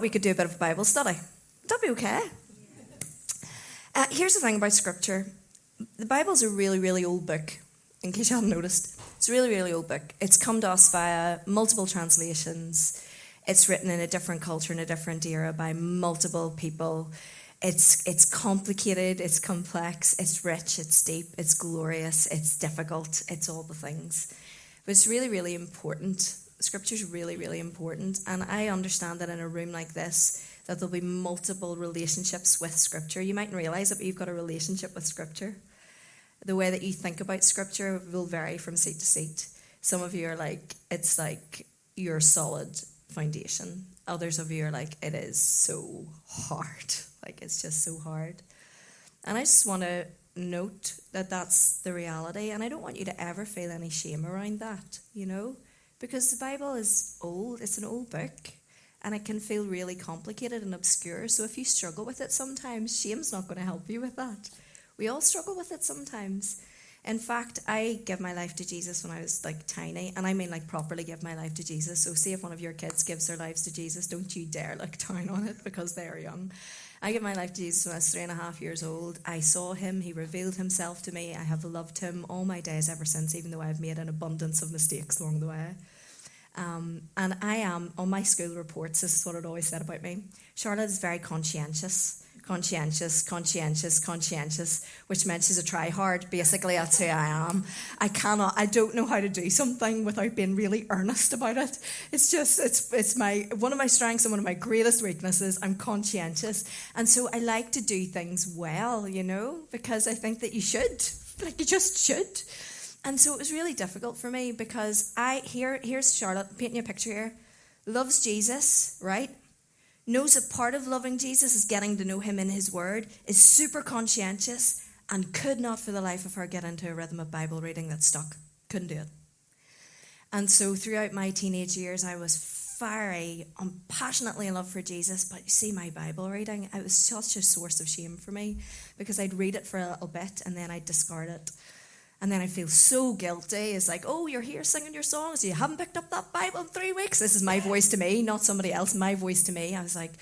thought we could do a bit of a Bible study. That'd be okay? Uh, here's the thing about Scripture the Bible's a really, really old book, in case you haven't noticed. It's a really, really old book. It's come to us via multiple translations. It's written in a different culture, in a different era, by multiple people. It's, it's complicated, it's complex, it's rich, it's deep, it's glorious, it's difficult, it's all the things. But it's really, really important. Scripture's really, really important. And I understand that in a room like this, that there'll be multiple relationships with Scripture. You mightn't realize it, but you've got a relationship with Scripture the way that you think about scripture will vary from seat to seat. Some of you are like, it's like your solid foundation. Others of you are like, it is so hard. Like, it's just so hard. And I just want to note that that's the reality. And I don't want you to ever feel any shame around that, you know? Because the Bible is old, it's an old book, and it can feel really complicated and obscure. So if you struggle with it sometimes, shame's not going to help you with that. We all struggle with it sometimes. In fact, I gave my life to Jesus when I was like tiny, and I mean like properly give my life to Jesus. So, see if one of your kids gives their lives to Jesus, don't you dare look down on it because they are young. I gave my life to Jesus when I was three and a half years old. I saw him, he revealed himself to me. I have loved him all my days ever since, even though I've made an abundance of mistakes along the way. Um, and I am, on my school reports, this is what it always said about me Charlotte is very conscientious conscientious, conscientious, conscientious, which meant she's a try hard. Basically, that's who I am. I cannot, I don't know how to do something without being really earnest about it. It's just, it's, it's my, one of my strengths and one of my greatest weaknesses. I'm conscientious. And so I like to do things well, you know, because I think that you should. Like, you just should. And so it was really difficult for me because I, here, here's Charlotte, painting a picture here, loves Jesus, right? Knows that part of loving Jesus is getting to know him in his word, is super conscientious, and could not for the life of her get into a rhythm of Bible reading that stuck. Couldn't do it. And so throughout my teenage years, I was fiery, I'm um, passionately in love for Jesus, but you see, my Bible reading, it was such a source of shame for me because I'd read it for a little bit and then I'd discard it. And then I feel so guilty. It's like, oh, you're here singing your songs. You haven't picked up that Bible in three weeks. This is my voice to me, not somebody else. My voice to me. I was like,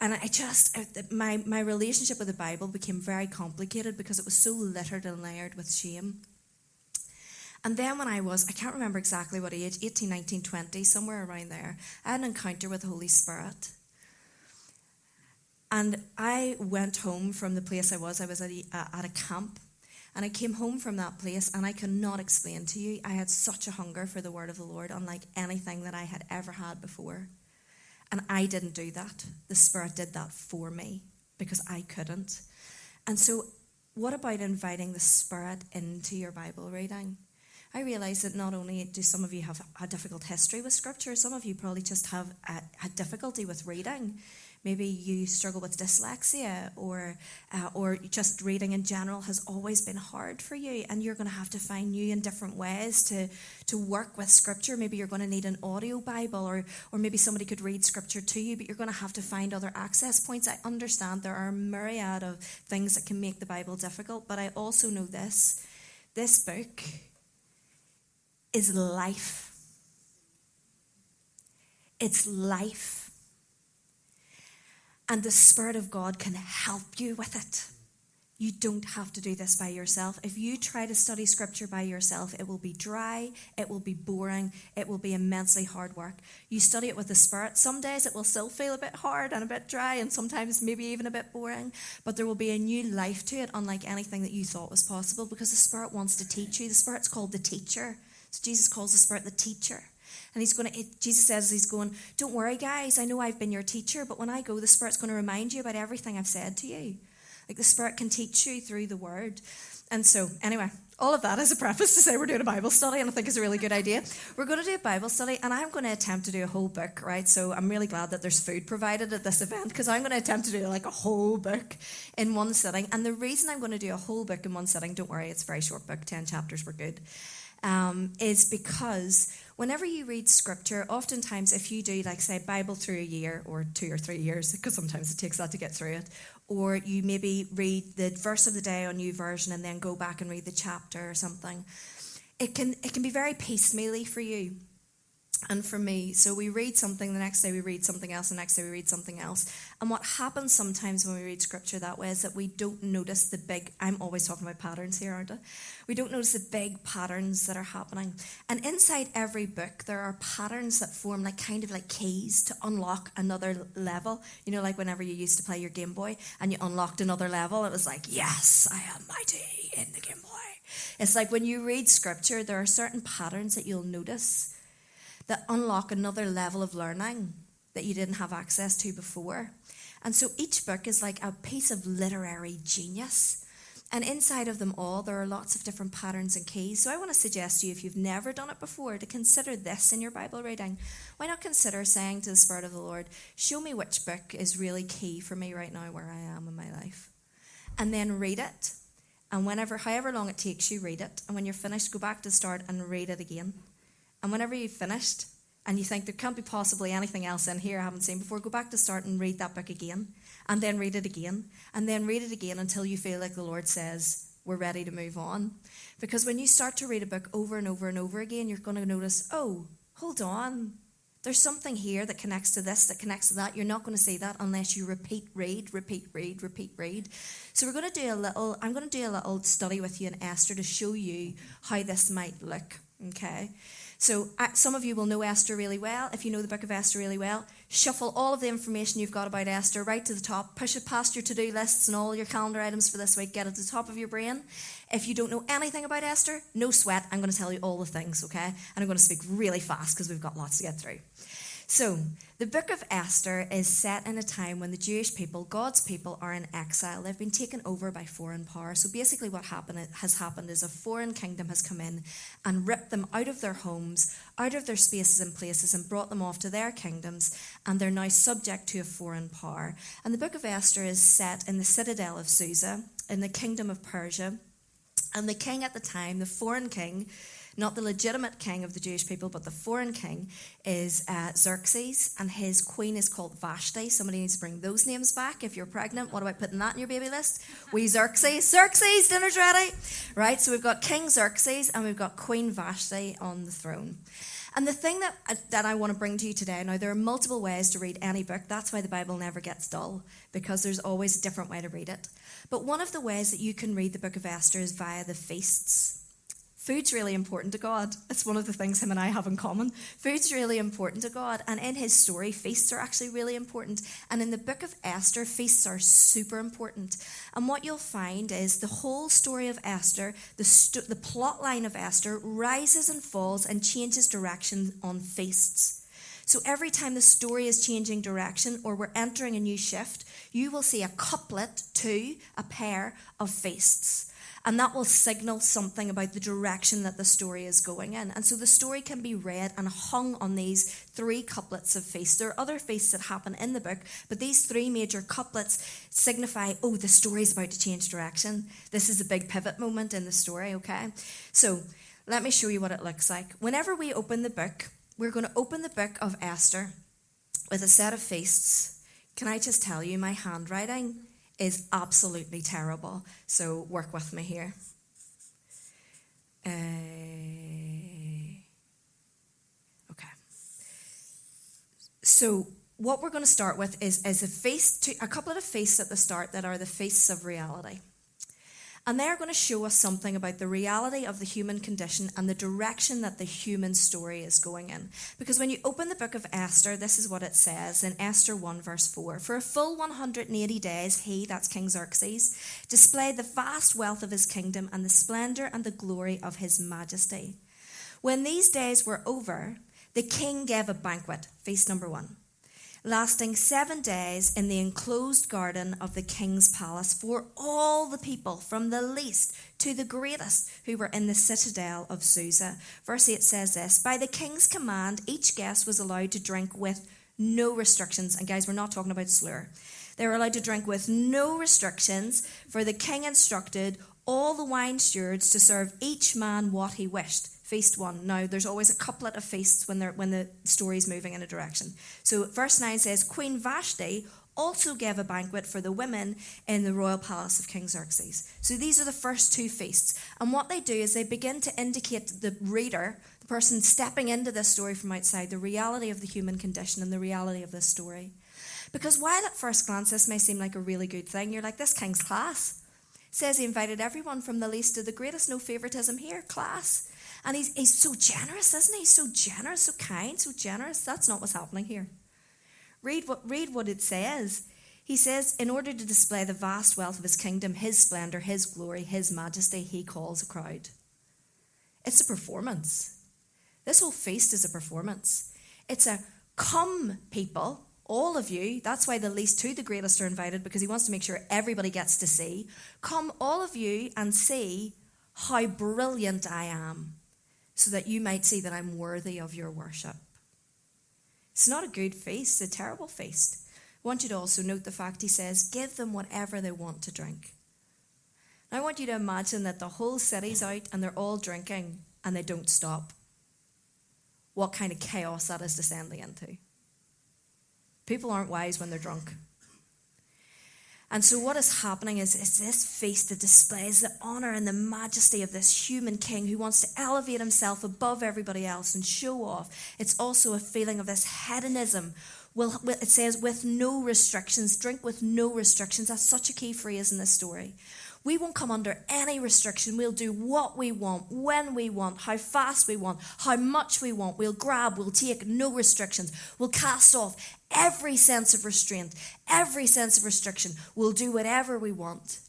and I just, my, my relationship with the Bible became very complicated because it was so littered and layered with shame. And then when I was, I can't remember exactly what age, 18, 19, 20, somewhere around there, I had an encounter with the Holy Spirit. And I went home from the place I was. I was at a, at a camp and I came home from that place and I cannot explain to you. I had such a hunger for the word of the Lord, unlike anything that I had ever had before. And I didn't do that. The Spirit did that for me because I couldn't. And so, what about inviting the Spirit into your Bible reading? I realize that not only do some of you have a difficult history with Scripture, some of you probably just have a, a difficulty with reading. Maybe you struggle with dyslexia, or uh, or just reading in general has always been hard for you, and you're going to have to find new and different ways to to work with Scripture. Maybe you're going to need an audio Bible, or or maybe somebody could read Scripture to you, but you're going to have to find other access points. I understand there are a myriad of things that can make the Bible difficult, but I also know this: this book is life. It's life and the Spirit of God can help you with it. You don't have to do this by yourself. If you try to study scripture by yourself, it will be dry, it will be boring, it will be immensely hard work. You study it with the Spirit. Some days it will still feel a bit hard and a bit dry, and sometimes maybe even a bit boring, but there will be a new life to it, unlike anything that you thought was possible, because the Spirit wants to teach you. The Spirit's called the teacher. So Jesus calls the Spirit the teacher. And he's going to, Jesus says, he's going, Don't worry, guys. I know I've been your teacher, but when I go, the Spirit's going to remind you about everything I've said to you. Like the Spirit can teach you through the Word. And so, anyway, all of that as a preface to say we're doing a Bible study, and I think it's a really good idea. We're going to do a Bible study, and I'm going to attempt to do a whole book, right? So I'm really glad that there's food provided at this event because I'm going to attempt to do like a whole book in one sitting. And the reason I'm going to do a whole book in one sitting, don't worry, it's a very short book, 10 chapters, we're good, um, is because whenever you read scripture, oftentimes if you do, like, say, Bible through a year or two or three years, because sometimes it takes that to get through it, or you maybe read the verse of the day on YouVersion and then go back and read the chapter or something, it can, it can be very piecemealy for you. And for me, so we read something, the next day we read something else, the next day we read something else. And what happens sometimes when we read scripture that way is that we don't notice the big, I'm always talking about patterns here, aren't I? We don't notice the big patterns that are happening. And inside every book, there are patterns that form like kind of like keys to unlock another level. You know, like whenever you used to play your Game Boy and you unlocked another level, it was like, yes, I am mighty in the Game Boy. It's like when you read scripture, there are certain patterns that you'll notice that unlock another level of learning that you didn't have access to before. And so each book is like a piece of literary genius. And inside of them all, there are lots of different patterns and keys. So I want to suggest to you, if you've never done it before, to consider this in your Bible reading. Why not consider saying to the Spirit of the Lord, Show me which book is really key for me right now where I am in my life? And then read it. And whenever, however long it takes you, read it. And when you're finished, go back to start and read it again. And whenever you've finished and you think there can't be possibly anything else in here I haven't seen before, go back to start and read that book again. And then read it again. And then read it again until you feel like the Lord says, we're ready to move on. Because when you start to read a book over and over and over again, you're going to notice, oh, hold on. There's something here that connects to this, that connects to that. You're not going to see that unless you repeat, read, repeat, read, repeat, read. So we're going to do a little, I'm going to do a little study with you in Esther to show you how this might look. Okay? So some of you will know Esther really well. If you know the book of Esther really well, shuffle all of the information you've got about Esther right to the top. Push it past your to-do lists and all your calendar items for this week. Get it to the top of your brain. If you don't know anything about Esther, no sweat. I'm going to tell you all the things, okay? And I'm going to speak really fast because we've got lots to get through. So, the book of Esther is set in a time when the Jewish people, God's people, are in exile. They've been taken over by foreign power. So, basically, what happened, has happened is a foreign kingdom has come in and ripped them out of their homes, out of their spaces and places, and brought them off to their kingdoms, and they're now subject to a foreign power. And the book of Esther is set in the citadel of Susa, in the kingdom of Persia. And the king at the time, the foreign king, not the legitimate king of the Jewish people, but the foreign king is uh, Xerxes, and his queen is called Vashti. Somebody needs to bring those names back. If you're pregnant, what about putting that in your baby list? We Xerxes, Xerxes, dinner's ready, right? So we've got King Xerxes and we've got Queen Vashti on the throne. And the thing that, uh, that I want to bring to you today, now there are multiple ways to read any book. That's why the Bible never gets dull, because there's always a different way to read it. But one of the ways that you can read the book of Esther is via the feasts. Food's really important to God. It's one of the things him and I have in common. Food's really important to God. And in his story, feasts are actually really important. And in the book of Esther, feasts are super important. And what you'll find is the whole story of Esther, the, st- the plot line of Esther, rises and falls and changes direction on feasts. So every time the story is changing direction or we're entering a new shift, you will see a couplet to a pair of feasts. And that will signal something about the direction that the story is going in. And so the story can be read and hung on these three couplets of feasts. There are other feasts that happen in the book, but these three major couplets signify, oh, the story is about to change direction. This is a big pivot moment in the story, okay? So let me show you what it looks like. Whenever we open the book, we're going to open the book of Esther with a set of feasts. Can I just tell you, my handwriting is absolutely terrible. So work with me here. Uh, okay. So what we're going to start with is, is a face to, a couple of feasts at the start that are the feasts of reality. And they're going to show us something about the reality of the human condition and the direction that the human story is going in. Because when you open the book of Esther, this is what it says in Esther 1, verse 4 For a full 180 days, he, that's King Xerxes, displayed the vast wealth of his kingdom and the splendor and the glory of his majesty. When these days were over, the king gave a banquet, feast number one lasting seven days in the enclosed garden of the king's palace for all the people, from the least to the greatest, who were in the citadel of Susa. Verse 8 says this By the king's command, each guest was allowed to drink with no restrictions. And guys, we're not talking about slur. They were allowed to drink with no restrictions, for the king instructed all the wine stewards to serve each man what he wished feast one. Now, there's always a couplet of feasts when, when the story's moving in a direction. So, verse 9 says, Queen Vashti also gave a banquet for the women in the royal palace of King Xerxes. So these are the first two feasts. And what they do is they begin to indicate the reader the person stepping into this story from outside, the reality of the human condition and the reality of this story. Because while at first glance this may seem like a really good thing, you're like, this king's class. Says he invited everyone from the least to the greatest, no favoritism here, class. And he's, he's so generous, isn't he? So generous, so kind, so generous. That's not what's happening here. Read what, read what it says. He says, in order to display the vast wealth of his kingdom, his splendor, his glory, his majesty, he calls a crowd. It's a performance. This whole feast is a performance. It's a come, people, all of you. That's why the least to the greatest are invited because he wants to make sure everybody gets to see. Come, all of you, and see how brilliant I am, so that you might see that I'm worthy of your worship. It's not a good feast, it's a terrible feast. I want you to also note the fact he says, give them whatever they want to drink. I want you to imagine that the whole city's out and they're all drinking and they don't stop. What kind of chaos that is descending into. People aren't wise when they're drunk. And so, what is happening is, is this feast that displays the honour and the majesty of this human king who wants to elevate himself above everybody else and show off. It's also a feeling of this hedonism. Will, it says, with no restrictions, drink with no restrictions. That's such a key phrase in this story. We won't come under any restriction. We'll do what we want, when we want, how fast we want, how much we want. We'll grab, we'll take, no restrictions. We'll cast off every sense of restraint, every sense of restriction. We'll do whatever we want.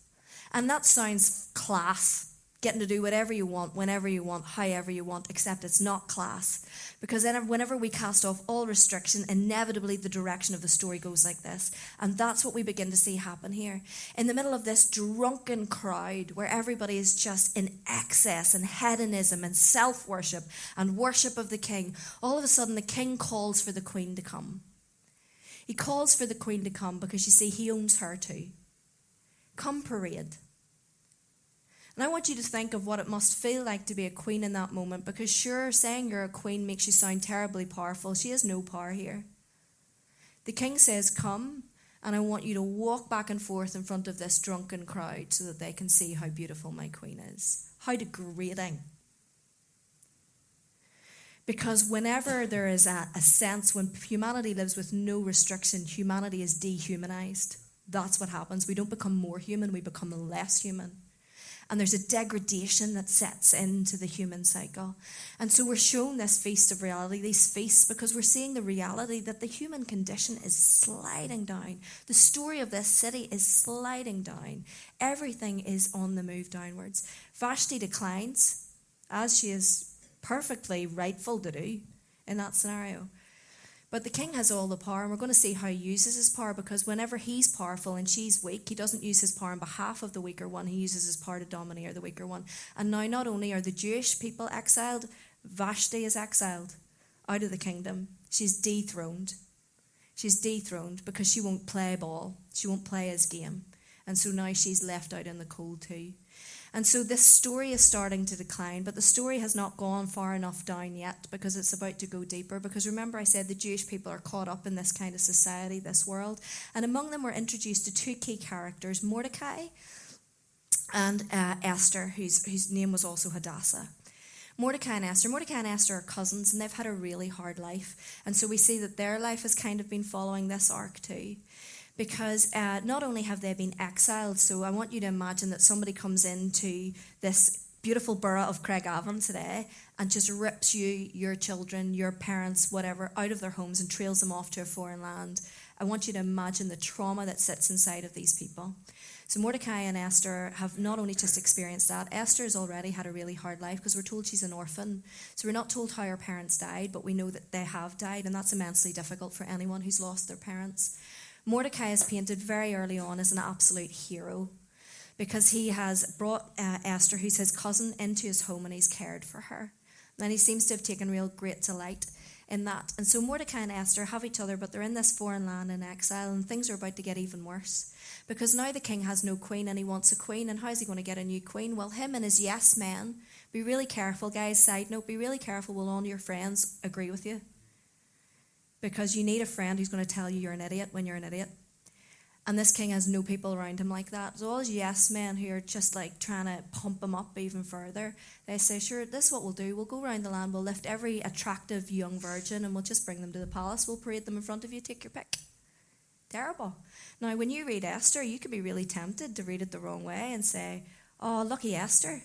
And that sounds class getting to do whatever you want, whenever you want, however you want, except it's not class. Because then, whenever we cast off all restriction, inevitably the direction of the story goes like this. And that's what we begin to see happen here. In the middle of this drunken crowd where everybody is just in excess and hedonism and self worship and worship of the king, all of a sudden the king calls for the queen to come. He calls for the queen to come because you see, he owns her too. Come parade. And I want you to think of what it must feel like to be a queen in that moment because, sure, saying you're a queen makes you sound terribly powerful. She has no power here. The king says, Come, and I want you to walk back and forth in front of this drunken crowd so that they can see how beautiful my queen is. How degrading. Because whenever there is a, a sense, when humanity lives with no restriction, humanity is dehumanized. That's what happens. We don't become more human, we become less human and there's a degradation that sets into the human cycle. And so we're shown this feast of reality, these feasts, because we're seeing the reality that the human condition is sliding down. The story of this city is sliding down. Everything is on the move downwards. Vashti declines, as she is perfectly rightful to do in that scenario. But the king has all the power, and we're going to see how he uses his power because whenever he's powerful and she's weak, he doesn't use his power on behalf of the weaker one, he uses his power to domineer the weaker one. And now, not only are the Jewish people exiled, Vashti is exiled out of the kingdom. She's dethroned. She's dethroned because she won't play ball, she won't play his game. And so now she's left out in the cold too. And so this story is starting to decline, but the story has not gone far enough down yet because it's about to go deeper. Because remember, I said the Jewish people are caught up in this kind of society, this world. And among them, we're introduced to two key characters Mordecai and uh, Esther, whose, whose name was also Hadassah. Mordecai and Esther. Mordecai and Esther are cousins, and they've had a really hard life. And so we see that their life has kind of been following this arc too because uh, not only have they been exiled, so I want you to imagine that somebody comes into this beautiful borough of Craigavon today and just rips you, your children, your parents, whatever, out of their homes and trails them off to a foreign land. I want you to imagine the trauma that sits inside of these people. So Mordecai and Esther have not only just experienced that, Esther has already had a really hard life because we're told she's an orphan. So we're not told how her parents died, but we know that they have died, and that's immensely difficult for anyone who's lost their parents. Mordecai is painted very early on as an absolute hero because he has brought uh, Esther, who's his cousin, into his home and he's cared for her. And he seems to have taken real great delight in that. And so Mordecai and Esther have each other, but they're in this foreign land in exile, and things are about to get even worse. Because now the king has no queen and he wants a queen, and how's he going to get a new queen? Well, him and his yes men, be really careful, guys. Side note, be really careful, will all your friends agree with you? Because you need a friend who's going to tell you you're an idiot when you're an idiot. And this king has no people around him like that. So all yes men who are just like trying to pump him up even further, they say, Sure, this is what we'll do. We'll go around the land, we'll lift every attractive young virgin and we'll just bring them to the palace. We'll parade them in front of you, take your pick. Terrible. Now, when you read Esther, you can be really tempted to read it the wrong way and say, Oh, lucky Esther.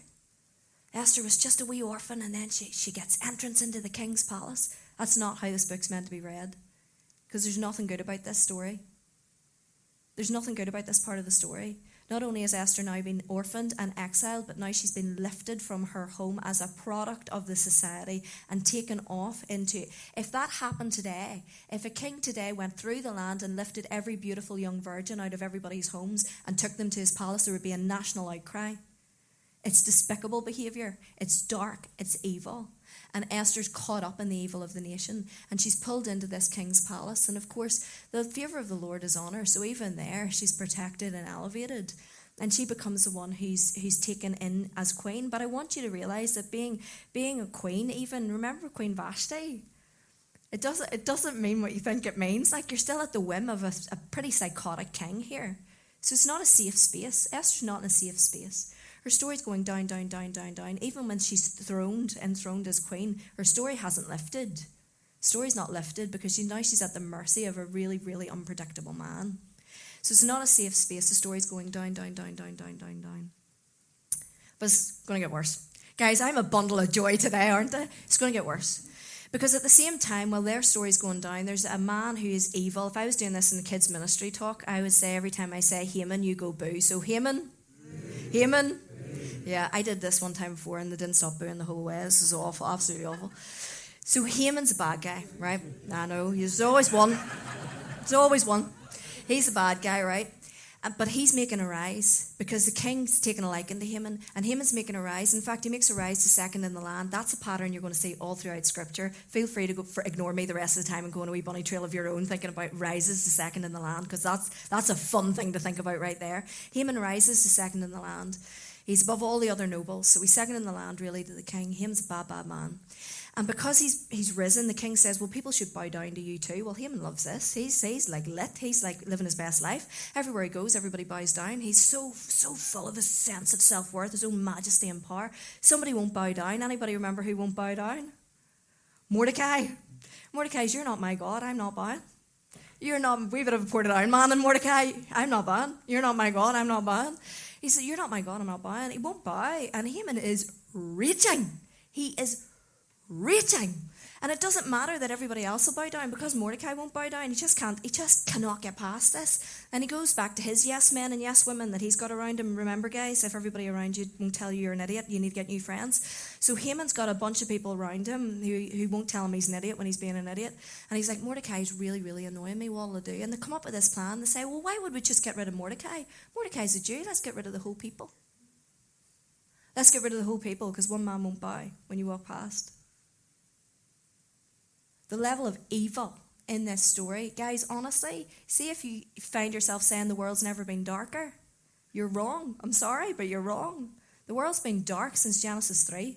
Esther was just a wee orphan and then she, she gets entrance into the king's palace. That's not how this book's meant to be read. Because there's nothing good about this story. There's nothing good about this part of the story. Not only has Esther now been orphaned and exiled, but now she's been lifted from her home as a product of the society and taken off into. If that happened today, if a king today went through the land and lifted every beautiful young virgin out of everybody's homes and took them to his palace, there would be a national outcry. It's despicable behaviour, it's dark, it's evil. And Esther's caught up in the evil of the nation, and she's pulled into this king's palace. And of course, the favour of the Lord is on her, so even there, she's protected and elevated. And she becomes the one who's who's taken in as queen. But I want you to realise that being being a queen, even remember Queen Vashti, it doesn't it doesn't mean what you think it means. Like you're still at the whim of a, a pretty psychotic king here. So it's not a safe space. Esther's not in a safe space. Her story's going down, down, down, down, down. Even when she's throned, enthroned as queen, her story hasn't lifted. Story's not lifted because she, now she's at the mercy of a really, really unpredictable man. So it's not a safe space. The story's going down, down, down, down, down, down, down. But it's going to get worse. Guys, I'm a bundle of joy today, aren't I? It's going to get worse. Because at the same time, while their story's going down, there's a man who is evil. If I was doing this in the kids' ministry talk, I would say every time I say Haman, you go boo. So Haman, Haman, yeah, I did this one time before and they didn't stop booing the whole way. This is awful, absolutely awful. So Haman's a bad guy, right? I know, he's always one. There's always one. He's a bad guy, right? Uh, but he's making a rise because the king's taking a liking to Haman, and Haman's making a rise. In fact, he makes a rise to second in the land. That's a pattern you're going to see all throughout Scripture. Feel free to go for, ignore me the rest of the time and go on a wee bunny trail of your own, thinking about rises to second in the land, because that's that's a fun thing to think about right there. Haman rises to second in the land. He's above all the other nobles, so he's second in the land, really, to the king. Haman's a bad, bad man. And because he's he's risen, the king says, Well, people should bow down to you too. Well, Haman loves this. He's he's like lit. He's like living his best life. Everywhere he goes, everybody bows down. He's so so full of his sense of self worth, his own majesty and power. Somebody won't bow down. Anybody remember who won't bow down? Mordecai. Mordecai's, you're not my God, I'm not bowing. You're not we would have ported iron man and Mordecai, I'm not bowing. You're not my God, I'm not bowing. He said, You're not my God, I'm not bowing. He won't buy. And Haman is raging. He is raging. And it doesn't matter that everybody else will bow down because Mordecai won't bow down. He just can't, he just cannot get past this. And he goes back to his yes men and yes women that he's got around him. Remember, guys, if everybody around you won't tell you you're an idiot, you need to get new friends. So Haman's got a bunch of people around him who, who won't tell him he's an idiot when he's being an idiot. And he's like, Mordecai's really, really annoying me. What'll I do? And they come up with this plan. They say, well, why would we just get rid of Mordecai? Mordecai's a Jew. Let's get rid of the whole people. Let's get rid of the whole people because one man won't bow when you walk past the level of evil in this story. Guys, honestly, see if you find yourself saying the world's never been darker. You're wrong. I'm sorry, but you're wrong. The world's been dark since Genesis 3.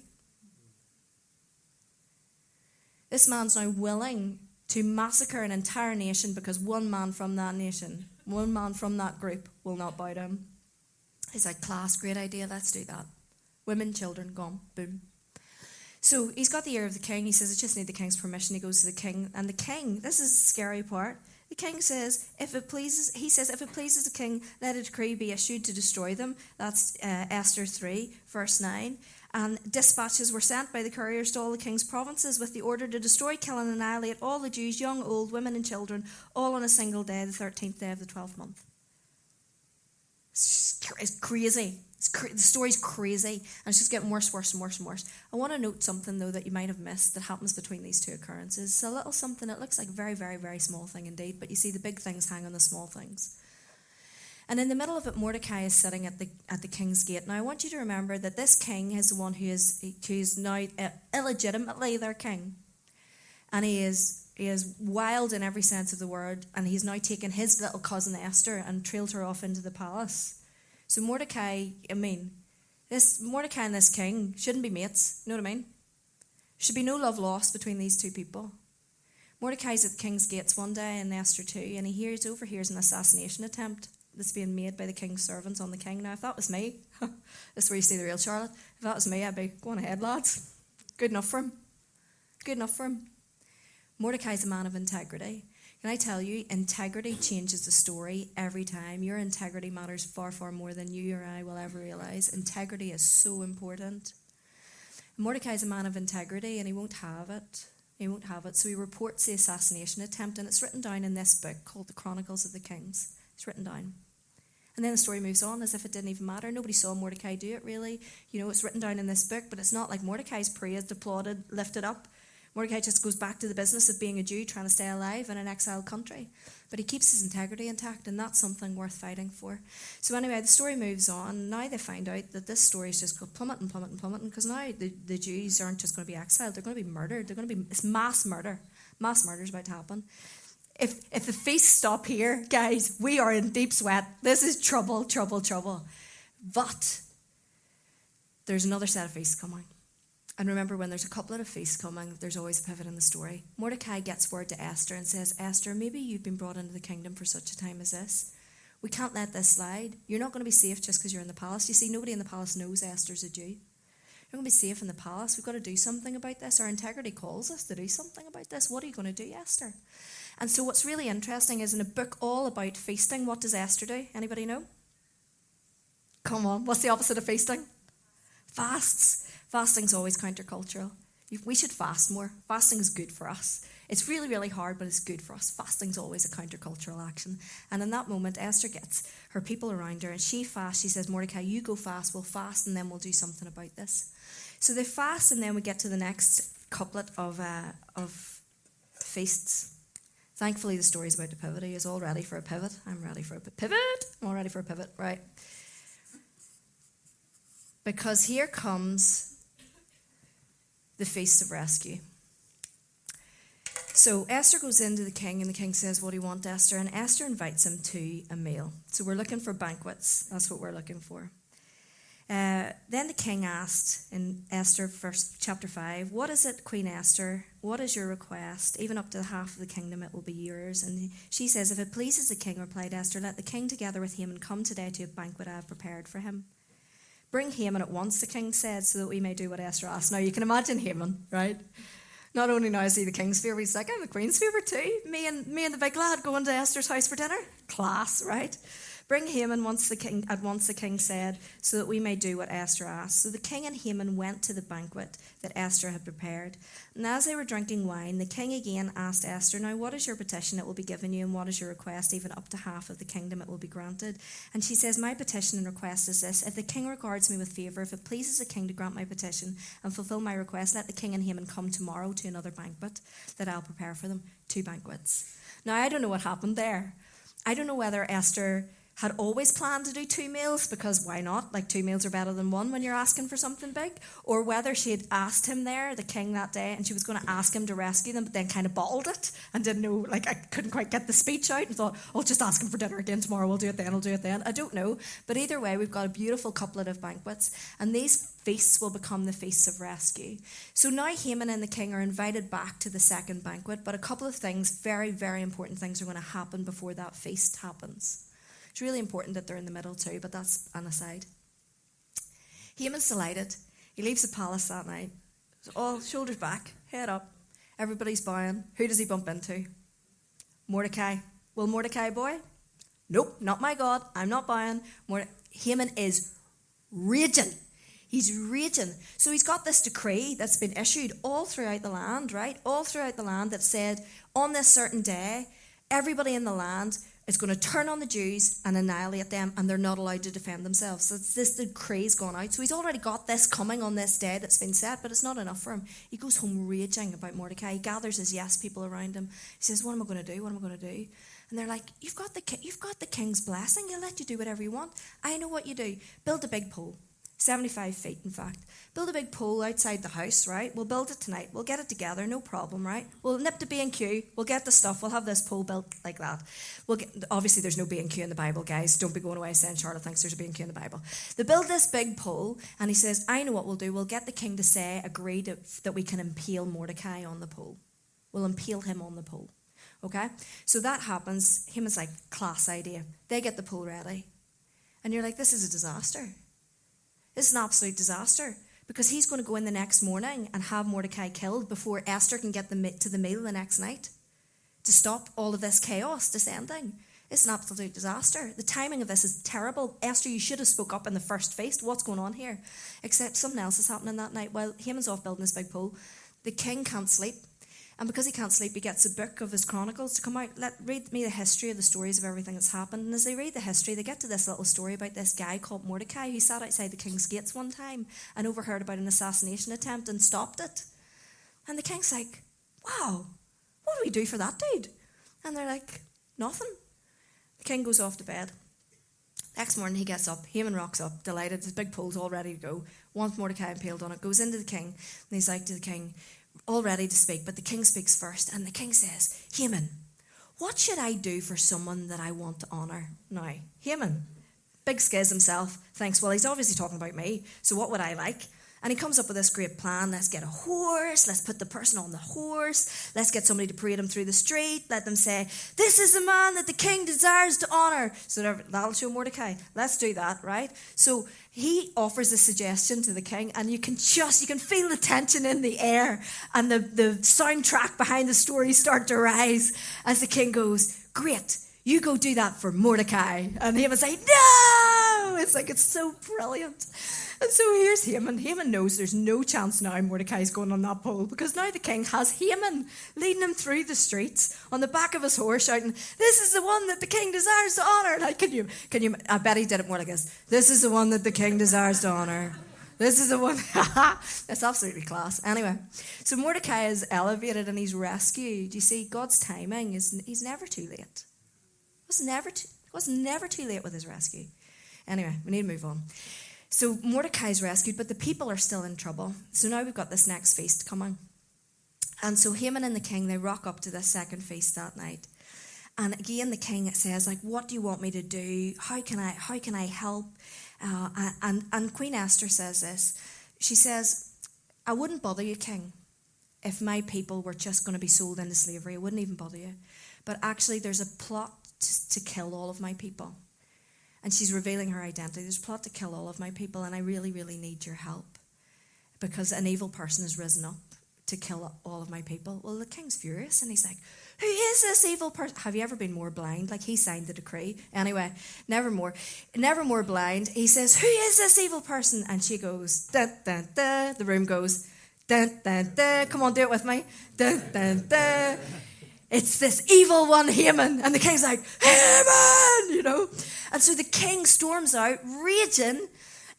This man's now willing to massacre an entire nation because one man from that nation, one man from that group, will not bow him. He's like, class, great idea, let's do that. Women, children, gone, boom. So he's got the ear of the king. He says, I just need the king's permission. He goes to the king. And the king, this is the scary part. The king says, if it pleases, he says, if it pleases the king, let a decree be issued to destroy them. That's uh, Esther 3, verse 9. And dispatches were sent by the couriers to all the king's provinces with the order to destroy, kill, and annihilate all the Jews, young, old, women, and children, all on a single day, the 13th day of the 12th month. It's crazy. Cra- the story's crazy, and it's just getting worse, worse, and worse, and worse. I want to note something, though, that you might have missed that happens between these two occurrences. It's a little something that looks like a very, very, very small thing indeed, but you see, the big things hang on the small things. And in the middle of it, Mordecai is sitting at the at the king's gate. Now, I want you to remember that this king is the one who is who is now illegitimately their king, and he is he is wild in every sense of the word. And he's now taken his little cousin Esther and trailed her off into the palace. So Mordecai, I mean, this Mordecai and this king shouldn't be mates. You know what I mean? Should be no love lost between these two people. Mordecai's at the king's gates one day and Esther too, and he hears overhears an assassination attempt that's being made by the king's servants on the king. Now, if that was me, that's where you see the real Charlotte. If that was me, I'd be going ahead, lads. Good enough for him. Good enough for him. Mordecai's a man of integrity. Can I tell you, integrity changes the story every time. Your integrity matters far, far more than you or I will ever realize. Integrity is so important. Mordecai is a man of integrity and he won't have it. He won't have it. So he reports the assassination attempt, and it's written down in this book called The Chronicles of the Kings. It's written down. And then the story moves on as if it didn't even matter. Nobody saw Mordecai do it, really. You know, it's written down in this book, but it's not like Mordecai's praised, applauded, lifted up. Mordecai just goes back to the business of being a Jew, trying to stay alive in an exiled country. But he keeps his integrity intact, and that's something worth fighting for. So, anyway, the story moves on. Now they find out that this story is just plummeting, plummeting, plummeting, because now the, the Jews aren't just going to be exiled, they're going to be murdered. They're going to be, it's mass murder. Mass murder is about to happen. If, if the feasts stop here, guys, we are in deep sweat. This is trouble, trouble, trouble. But there's another set of feasts coming. And remember, when there's a couplet of feasts coming, there's always a pivot in the story. Mordecai gets word to Esther and says, Esther, maybe you've been brought into the kingdom for such a time as this. We can't let this slide. You're not going to be safe just because you're in the palace. You see, nobody in the palace knows Esther's a Jew. You're going to be safe in the palace. We've got to do something about this. Our integrity calls us to do something about this. What are you going to do, Esther? And so, what's really interesting is in a book all about feasting, what does Esther do? Anybody know? Come on, what's the opposite of feasting? Fasts. Fasting's always countercultural. We should fast more. Fasting is good for us. It's really, really hard, but it's good for us. Fasting's always a countercultural action. And in that moment, Esther gets her people around her and she fasts. She says, Mordecai, you go fast, we'll fast, and then we'll do something about this. So they fast, and then we get to the next couplet of, uh, of feasts. Thankfully, the story's about to pivot. Is all ready for a pivot. I'm ready for a pivot. I'm all ready for a pivot, right? Because here comes the feast of rescue. So Esther goes into the king, and the king says, What do you want, Esther? And Esther invites him to a meal. So we're looking for banquets. That's what we're looking for. Uh, then the king asked in Esther, first, chapter 5, What is it, Queen Esther? What is your request? Even up to the half of the kingdom, it will be yours. And she says, If it pleases the king, replied Esther, let the king together with him and come today to a banquet I have prepared for him. Bring Haman at once, the king said, so that we may do what Esther asked. Now, you can imagine Haman, right? Not only now is he the king's favourite, he's like, I'm the queen's favourite too. Me and, me and the big lad going to Esther's house for dinner. Class, right? Bring Haman once the king at once the king said, so that we may do what Esther asked. So the king and Haman went to the banquet that Esther had prepared. And as they were drinking wine, the king again asked Esther, Now what is your petition that will be given you, and what is your request? Even up to half of the kingdom it will be granted. And she says, My petition and request is this if the king regards me with favour, if it pleases the king to grant my petition and fulfil my request, let the king and Haman come tomorrow to another banquet that I'll prepare for them. Two banquets. Now I don't know what happened there. I don't know whether Esther had always planned to do two meals because why not? Like two meals are better than one when you're asking for something big. Or whether she had asked him there, the king that day, and she was going to ask him to rescue them, but then kind of bottled it and didn't know, like I couldn't quite get the speech out and thought, I'll just ask him for dinner again tomorrow. We'll do it then. I'll do it then. I don't know. But either way, we've got a beautiful couplet of banquets, and these feasts will become the feasts of rescue. So now Haman and the king are invited back to the second banquet, but a couple of things, very, very important things, are going to happen before that feast happens. It's really important that they're in the middle too, but that's an aside. Haman's delighted. He leaves the palace that night. All shoulders back, head up. Everybody's bowing. Who does he bump into? Mordecai. Will Mordecai boy? Nope, not my God. I'm not buying. Morde- Haman is raging. He's raging. So he's got this decree that's been issued all throughout the land, right? All throughout the land that said on this certain day, everybody in the land is going to turn on the Jews and annihilate them, and they're not allowed to defend themselves. So it's this decree's gone out. So he's already got this coming on this day that's been set, but it's not enough for him. He goes home raging about Mordecai. He gathers his yes people around him. He says, "What am I going to do? What am I going to do?" And they're like, "You've got the you've got the king's blessing. He'll let you do whatever you want. I know what you do. Build a big pole." 75 feet, in fact. Build a big pole outside the house, right? We'll build it tonight. We'll get it together, no problem, right? We'll nip to B&Q. We'll get the stuff. We'll have this pole built like that. We'll get, obviously, there's no B&Q in the Bible, guys. Don't be going away saying Charlotte thinks there's a B&Q in the Bible. They build this big pole, and he says, I know what we'll do. We'll get the king to say, agree to, that we can impale Mordecai on the pole. We'll impale him on the pole. Okay? So that happens. Haman's like, class idea. They get the pole ready. And you're like, this is a disaster. This is an absolute disaster because he's going to go in the next morning and have Mordecai killed before Esther can get the, to the meal the next night to stop all of this chaos descending. It's an absolute disaster. The timing of this is terrible. Esther, you should have spoke up in the first feast. What's going on here? Except something else is happening that night. While Haman's off building his big pole, the king can't sleep. And because he can't sleep, he gets a book of his chronicles to come out. Let read me the history of the stories of everything that's happened. And as they read the history, they get to this little story about this guy called Mordecai who sat outside the king's gates one time and overheard about an assassination attempt and stopped it. And the king's like, Wow, what do we do for that dude? And they're like, Nothing. The king goes off to bed. Next morning he gets up, Haman rocks up, delighted, his big pole's all ready to go, wants Mordecai impaled on it, goes into the king, and he's like to the king, all ready to speak, but the king speaks first, and the king says, Haman, what should I do for someone that I want to honour? Now, Haman, big skiz himself, thinks, well, he's obviously talking about me, so what would I like? And he comes up with this great plan. Let's get a horse. Let's put the person on the horse. Let's get somebody to parade him through the street. Let them say, This is the man that the king desires to honor. So that'll show Mordecai. Let's do that, right? So he offers a suggestion to the king, and you can just, you can feel the tension in the air and the, the soundtrack behind the story start to rise as the king goes, Great, you go do that for Mordecai. And he was like, No! It's like, it's so brilliant. And so here's Haman. Haman knows there's no chance now Mordecai's going on that pole because now the king has Haman leading him through the streets on the back of his horse, shouting, "This is the one that the king desires to honor." Like, can you? Can you? I bet he did it more like this. This is the one that the king desires to honor. This is the one. That's absolutely class. Anyway, so Mordecai is elevated and he's rescued. You see, God's timing is he's never too late. It was never too, it was never too late with his rescue. Anyway, we need to move on. So Mordecai's rescued, but the people are still in trouble. So now we've got this next feast coming. And so Haman and the king, they rock up to this second feast that night. And again, the king says, like, what do you want me to do? How can I, how can I help? Uh, and, and Queen Esther says this. She says, I wouldn't bother you, king, if my people were just going to be sold into slavery. I wouldn't even bother you. But actually, there's a plot to, to kill all of my people and she's revealing her identity. There's a plot to kill all of my people, and I really, really need your help because an evil person has risen up to kill all of my people. Well, the king's furious, and he's like, Who is this evil person? Have you ever been more blind? Like, he signed the decree. Anyway, never more. Never more blind. He says, Who is this evil person? And she goes, Dun, dun, dun. The room goes, Dun, dun, dun. Come on, do it with me. Dun, dun, dun it's this evil one, Haman. And the king's like, Haman, you know. And so the king storms out, raging,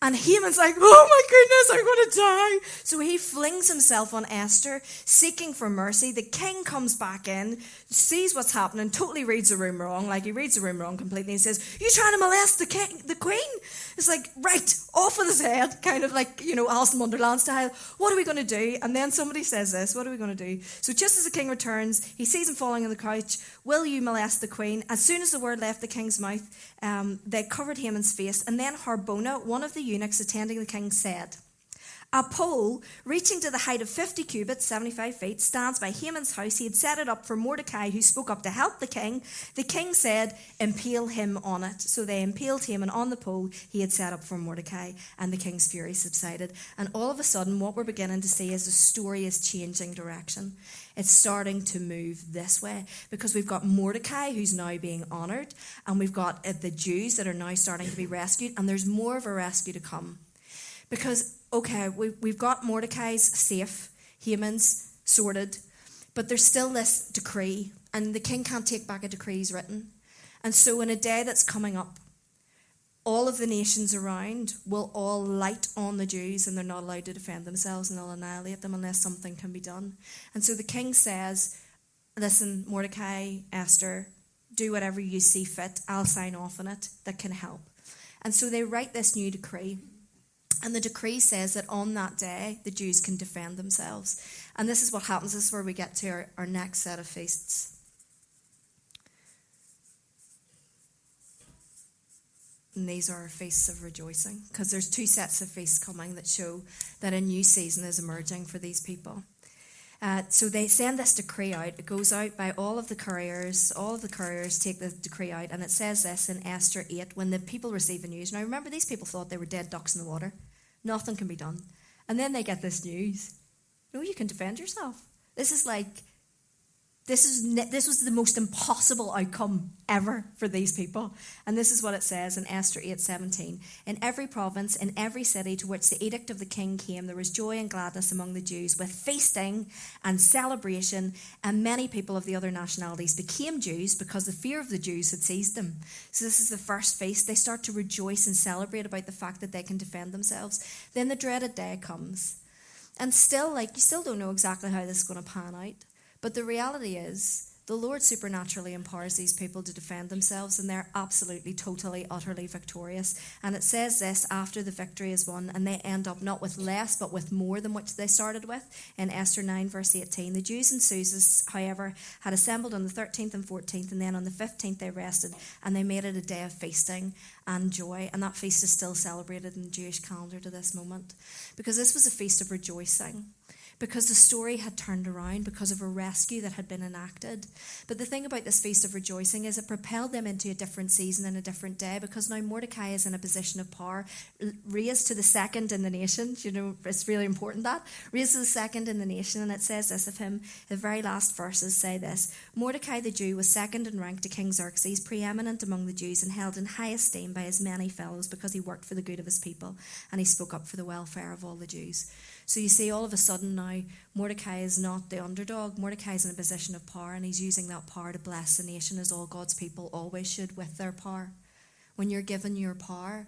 and Haman's like, oh my goodness, I'm going to die. So he flings himself on Esther, seeking for mercy. The king comes back in, sees what's happening, totally reads the room wrong. Like he reads the room wrong completely. He says, You trying to molest the king, the queen? It's like, right, off with his head, kind of like, you know, Alice in Wonderland style. What are we going to do? And then somebody says this, What are we going to do? So just as the king returns, he sees him falling on the couch. Will you molest the queen? As soon as the word left the king's mouth, um, they covered Haman's face. And then Harbona, one of the eunuchs attending the king, said, a pole reaching to the height of 50 cubits, 75 feet, stands by Haman's house. He had set it up for Mordecai, who spoke up to help the king. The king said, Impale him on it. So they impaled Haman on the pole he had set up for Mordecai, and the king's fury subsided. And all of a sudden, what we're beginning to see is the story is changing direction. It's starting to move this way because we've got Mordecai, who's now being honoured, and we've got uh, the Jews that are now starting to be rescued, and there's more of a rescue to come. Because okay, we, we've got Mordecai's safe, Haman's sorted, but there's still this decree, and the king can't take back a decree he's written. And so, in a day that's coming up, all of the nations around will all light on the Jews, and they're not allowed to defend themselves, and they'll annihilate them unless something can be done. And so the king says, Listen, Mordecai, Esther, do whatever you see fit. I'll sign off on it that can help. And so they write this new decree. And the decree says that on that day, the Jews can defend themselves. And this is what happens. This is where we get to our, our next set of feasts. And these are feasts of rejoicing because there's two sets of feasts coming that show that a new season is emerging for these people. Uh, so they send this decree out. It goes out by all of the couriers. All of the couriers take the decree out, and it says this in Esther 8 when the people receive the news. Now, remember, these people thought they were dead ducks in the water. Nothing can be done. And then they get this news. No, you can defend yourself. This is like this, is, this was the most impossible outcome ever for these people. And this is what it says in Esther 8:17. In every province, in every city to which the edict of the king came, there was joy and gladness among the Jews, with feasting and celebration, and many people of the other nationalities became Jews because the fear of the Jews had seized them. So this is the first feast. They start to rejoice and celebrate about the fact that they can defend themselves. Then the dreaded day comes. And still, like, you still don't know exactly how this is going to pan out. But the reality is, the Lord supernaturally empowers these people to defend themselves, and they're absolutely, totally, utterly victorious. And it says this after the victory is won, and they end up not with less, but with more than what they started with. In Esther 9, verse 18, the Jews and Susa, however, had assembled on the 13th and 14th, and then on the 15th they rested, and they made it a day of feasting and joy. And that feast is still celebrated in the Jewish calendar to this moment, because this was a feast of rejoicing because the story had turned around because of a rescue that had been enacted. But the thing about this Feast of Rejoicing is it propelled them into a different season and a different day because now Mordecai is in a position of power, raised to the second in the nation. You know, it's really important that. Raised to the second in the nation. And it says this of him, the very last verses say this Mordecai the Jew was second in rank to King Xerxes, preeminent among the Jews, and held in high esteem by his many fellows because he worked for the good of his people and he spoke up for the welfare of all the Jews. So you see, all of a sudden now, Mordecai is not the underdog. Mordecai is in a position of power, and he's using that power to bless the nation, as all God's people always should with their power. When you're given your power,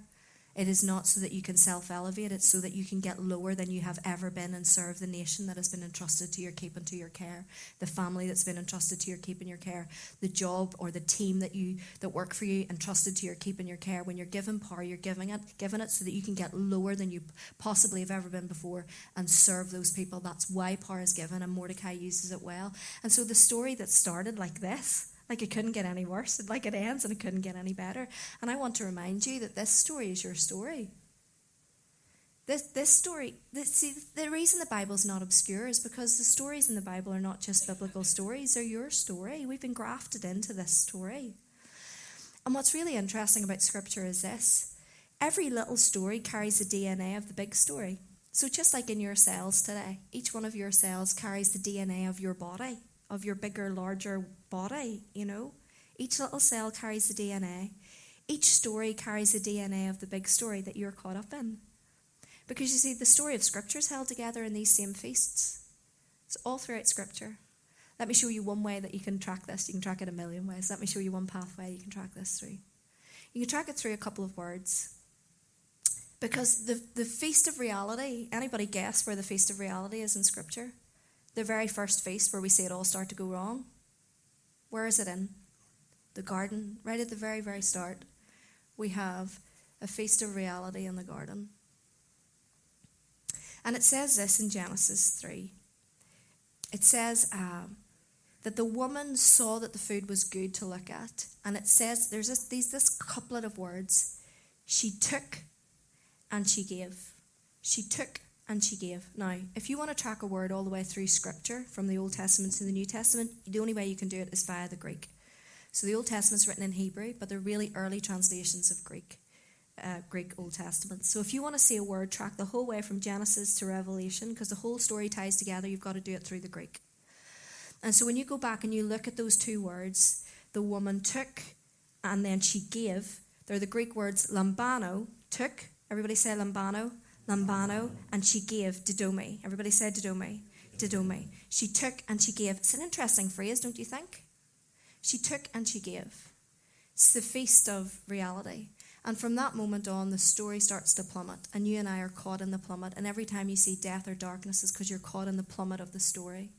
it is not so that you can self elevate, it's so that you can get lower than you have ever been and serve the nation that has been entrusted to your keep and to your care, the family that's been entrusted to your keep and your care, the job or the team that you that work for you entrusted to your keep and your care. When you're given power, you're giving it, giving it so that you can get lower than you possibly have ever been before and serve those people. That's why power is given, and Mordecai uses it well. And so the story that started like this like it couldn't get any worse. Like it ends and it couldn't get any better. And I want to remind you that this story is your story. This, this story, this, see, the reason the Bible's not obscure is because the stories in the Bible are not just biblical stories, they're your story. We've been grafted into this story. And what's really interesting about Scripture is this every little story carries the DNA of the big story. So, just like in your cells today, each one of your cells carries the DNA of your body of your bigger, larger body, you know. Each little cell carries the DNA. Each story carries the DNA of the big story that you're caught up in. Because you see, the story of Scripture is held together in these same feasts. It's all throughout Scripture. Let me show you one way that you can track this. You can track it a million ways. Let me show you one pathway you can track this through. You can track it through a couple of words. Because the, the feast of reality, anybody guess where the feast of reality is in Scripture? The very first feast where we see it all start to go wrong? Where is it in? The garden, right at the very, very start. We have a feast of reality in the garden. And it says this in Genesis 3. It says um, that the woman saw that the food was good to look at. And it says, there's this, these, this couplet of words. She took and she gave. She took and she gave. Now, if you want to track a word all the way through Scripture, from the Old Testament to the New Testament, the only way you can do it is via the Greek. So the Old Testament's written in Hebrew, but they're really early translations of Greek, uh, Greek Old Testament. So if you want to see a word track the whole way from Genesis to Revelation, because the whole story ties together, you've got to do it through the Greek. And so when you go back and you look at those two words, the woman took and then she gave, they're the Greek words lambano, took. Everybody say lambano lambano, and she gave didomi. Everybody said didomi. Didomi. She took and she gave. It's an interesting phrase, don't you think? She took and she gave. It's the feast of reality. And from that moment on, the story starts to plummet, and you and I are caught in the plummet. And every time you see death or darkness, is because you're caught in the plummet of the story.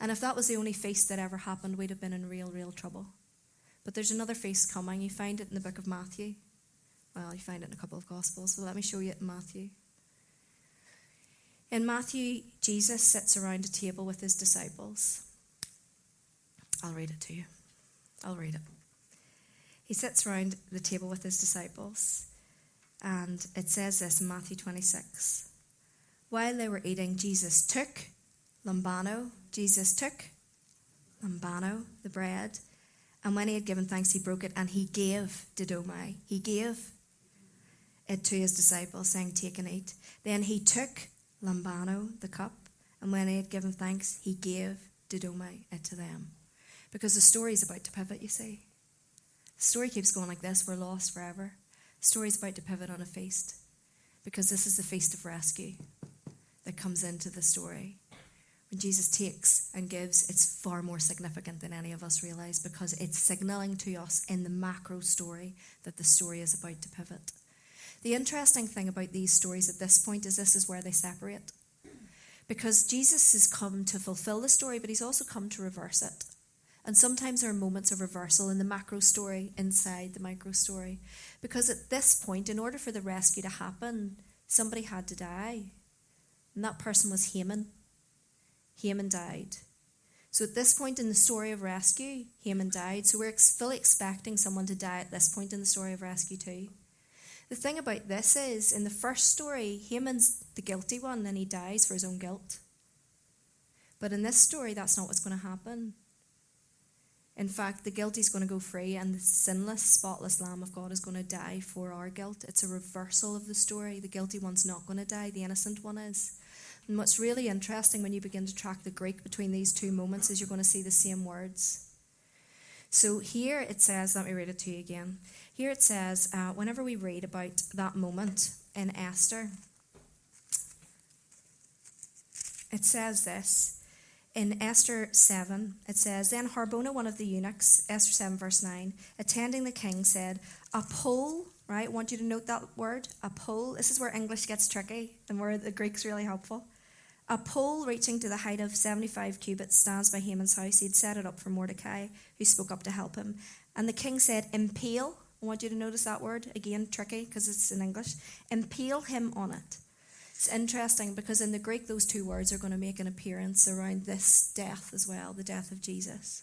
And if that was the only feast that ever happened, we'd have been in real, real trouble. But there's another feast coming. You find it in the book of Matthew. Well, you find it in a couple of Gospels, but let me show you it in Matthew. In Matthew, Jesus sits around a table with his disciples. I'll read it to you. I'll read it. He sits around the table with his disciples, and it says this in Matthew 26. While they were eating, Jesus took lambano. Jesus took lambano, the bread, and when he had given thanks, he broke it and he gave didomi. He gave it to his disciples, saying, Take and eat. Then he took lambano, the cup, and when he had given thanks, he gave didomi it to them. Because the story is about to pivot, you see. The story keeps going like this we're lost forever. The story is about to pivot on a feast. Because this is the feast of rescue that comes into the story. When Jesus takes and gives, it's far more significant than any of us realize because it's signaling to us in the macro story that the story is about to pivot. The interesting thing about these stories at this point is this is where they separate. Because Jesus has come to fulfill the story, but he's also come to reverse it. And sometimes there are moments of reversal in the macro story inside the micro story. Because at this point, in order for the rescue to happen, somebody had to die. And that person was Haman. Haman died. So at this point in the story of rescue, Haman died. So we're fully expecting someone to die at this point in the story of rescue too. The thing about this is, in the first story, Haman's the guilty one and he dies for his own guilt. But in this story, that's not what's going to happen. In fact, the guilty is going to go free, and the sinless, spotless Lamb of God is going to die for our guilt. It's a reversal of the story. The guilty one's not going to die, the innocent one is. And what's really interesting when you begin to track the Greek between these two moments is you're going to see the same words. So here it says, let me read it to you again. Here it says, uh, whenever we read about that moment in Esther, it says this. In Esther 7, it says, Then Harbona, one of the eunuchs, Esther 7, verse 9, attending the king, said, A pole, right? I want you to note that word, a pole. This is where English gets tricky and where the Greek's really helpful. A pole reaching to the height of 75 cubits stands by Haman's house. He'd set it up for Mordecai, who spoke up to help him. And the king said, Impale. I want you to notice that word. Again, tricky because it's in English. Impale him on it. It's interesting because in the Greek, those two words are going to make an appearance around this death as well, the death of Jesus.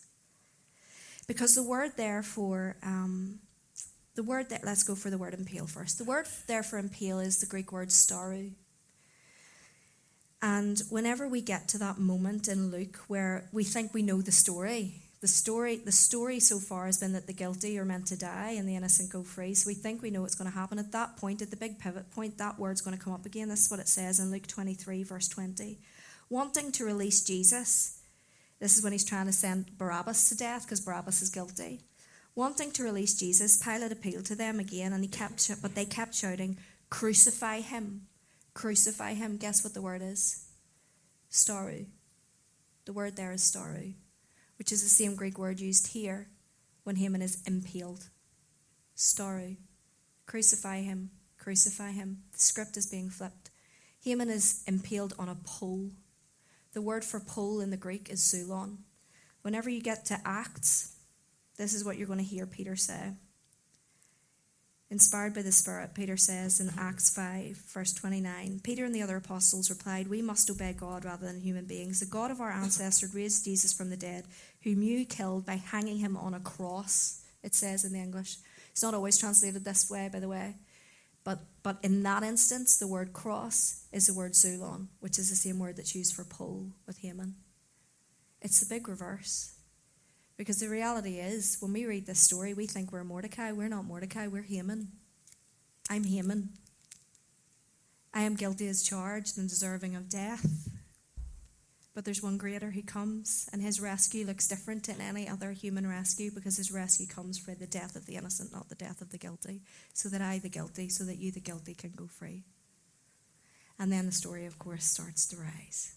Because the word there for, um, the word that, let's go for the word impale first. The word there for impale is the Greek word staru. And whenever we get to that moment in Luke where we think we know the story, the story the story so far has been that the guilty are meant to die and the innocent go free. So we think we know what's going to happen. At that point, at the big pivot point, that word's going to come up again. This is what it says in Luke 23, verse 20. Wanting to release Jesus, this is when he's trying to send Barabbas to death because Barabbas is guilty. Wanting to release Jesus, Pilate appealed to them again, and he kept, but they kept shouting, "Crucify him! Crucify him!" Guess what the word is? Staru. The word there is staru, which is the same Greek word used here when Haman is impaled. Staru. Crucify him! Crucify him! The script is being flipped. Haman is impaled on a pole. The word for pole in the Greek is xulon. Whenever you get to Acts, this is what you're going to hear Peter say. Inspired by the Spirit, Peter says in Acts 5, verse 29 Peter and the other apostles replied, We must obey God rather than human beings. The God of our ancestors raised Jesus from the dead, whom you killed by hanging him on a cross, it says in the English. It's not always translated this way, by the way. But, but in that instance, the word cross is the word xulon, which is the same word that's used for pole with Haman. It's the big reverse. Because the reality is, when we read this story, we think we're Mordecai. We're not Mordecai, we're Haman. I'm Haman. I am guilty as charged and deserving of death. But there's one greater who comes, and his rescue looks different than any other human rescue because his rescue comes for the death of the innocent, not the death of the guilty. So that I, the guilty, so that you, the guilty, can go free. And then the story, of course, starts to rise.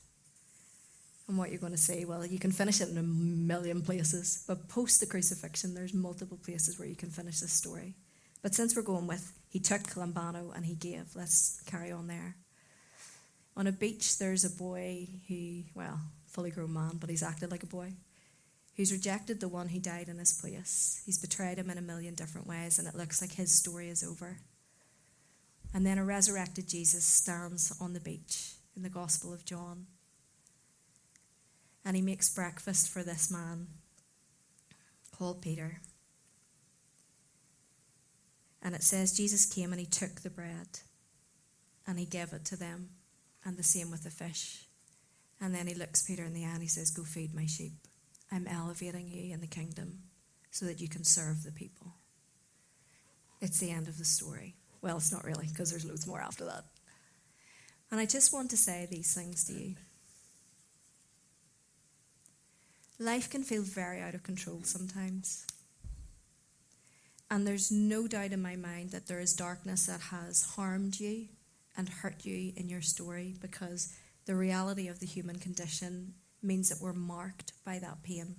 And what you're going to say, well, you can finish it in a million places, but post the crucifixion, there's multiple places where you can finish this story. But since we're going with he took lambano and he gave, let's carry on there. On a beach, there's a boy who, well, fully grown man, but he's acted like a boy, who's rejected the one who died in his place. He's betrayed him in a million different ways, and it looks like his story is over. And then a resurrected Jesus stands on the beach in the Gospel of John and he makes breakfast for this man called Peter. And it says Jesus came and he took the bread and he gave it to them, and the same with the fish. And then he looks Peter in the eye and he says, Go feed my sheep. I'm elevating you in the kingdom so that you can serve the people. It's the end of the story. Well, it's not really, because there's loads more after that. And I just want to say these things to you. Life can feel very out of control sometimes. And there's no doubt in my mind that there is darkness that has harmed you and hurt you in your story because the reality of the human condition means that we're marked by that pain.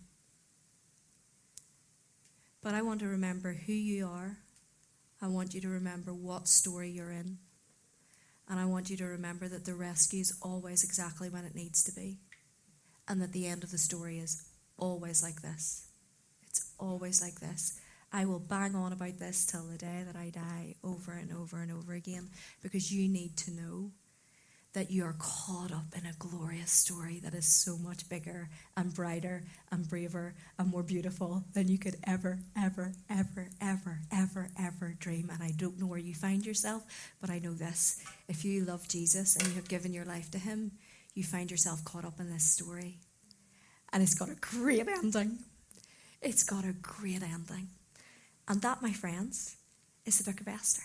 But I want to remember who you are. I want you to remember what story you're in. And I want you to remember that the rescue is always exactly when it needs to be. And that the end of the story is always like this. It's always like this. I will bang on about this till the day that I die over and over and over again because you need to know that you are caught up in a glorious story that is so much bigger and brighter and braver and more beautiful than you could ever, ever, ever, ever, ever, ever dream. And I don't know where you find yourself, but I know this. If you love Jesus and you have given your life to Him, you find yourself caught up in this story. And it's got a great ending. It's got a great ending. And that, my friends, is the book of Esther.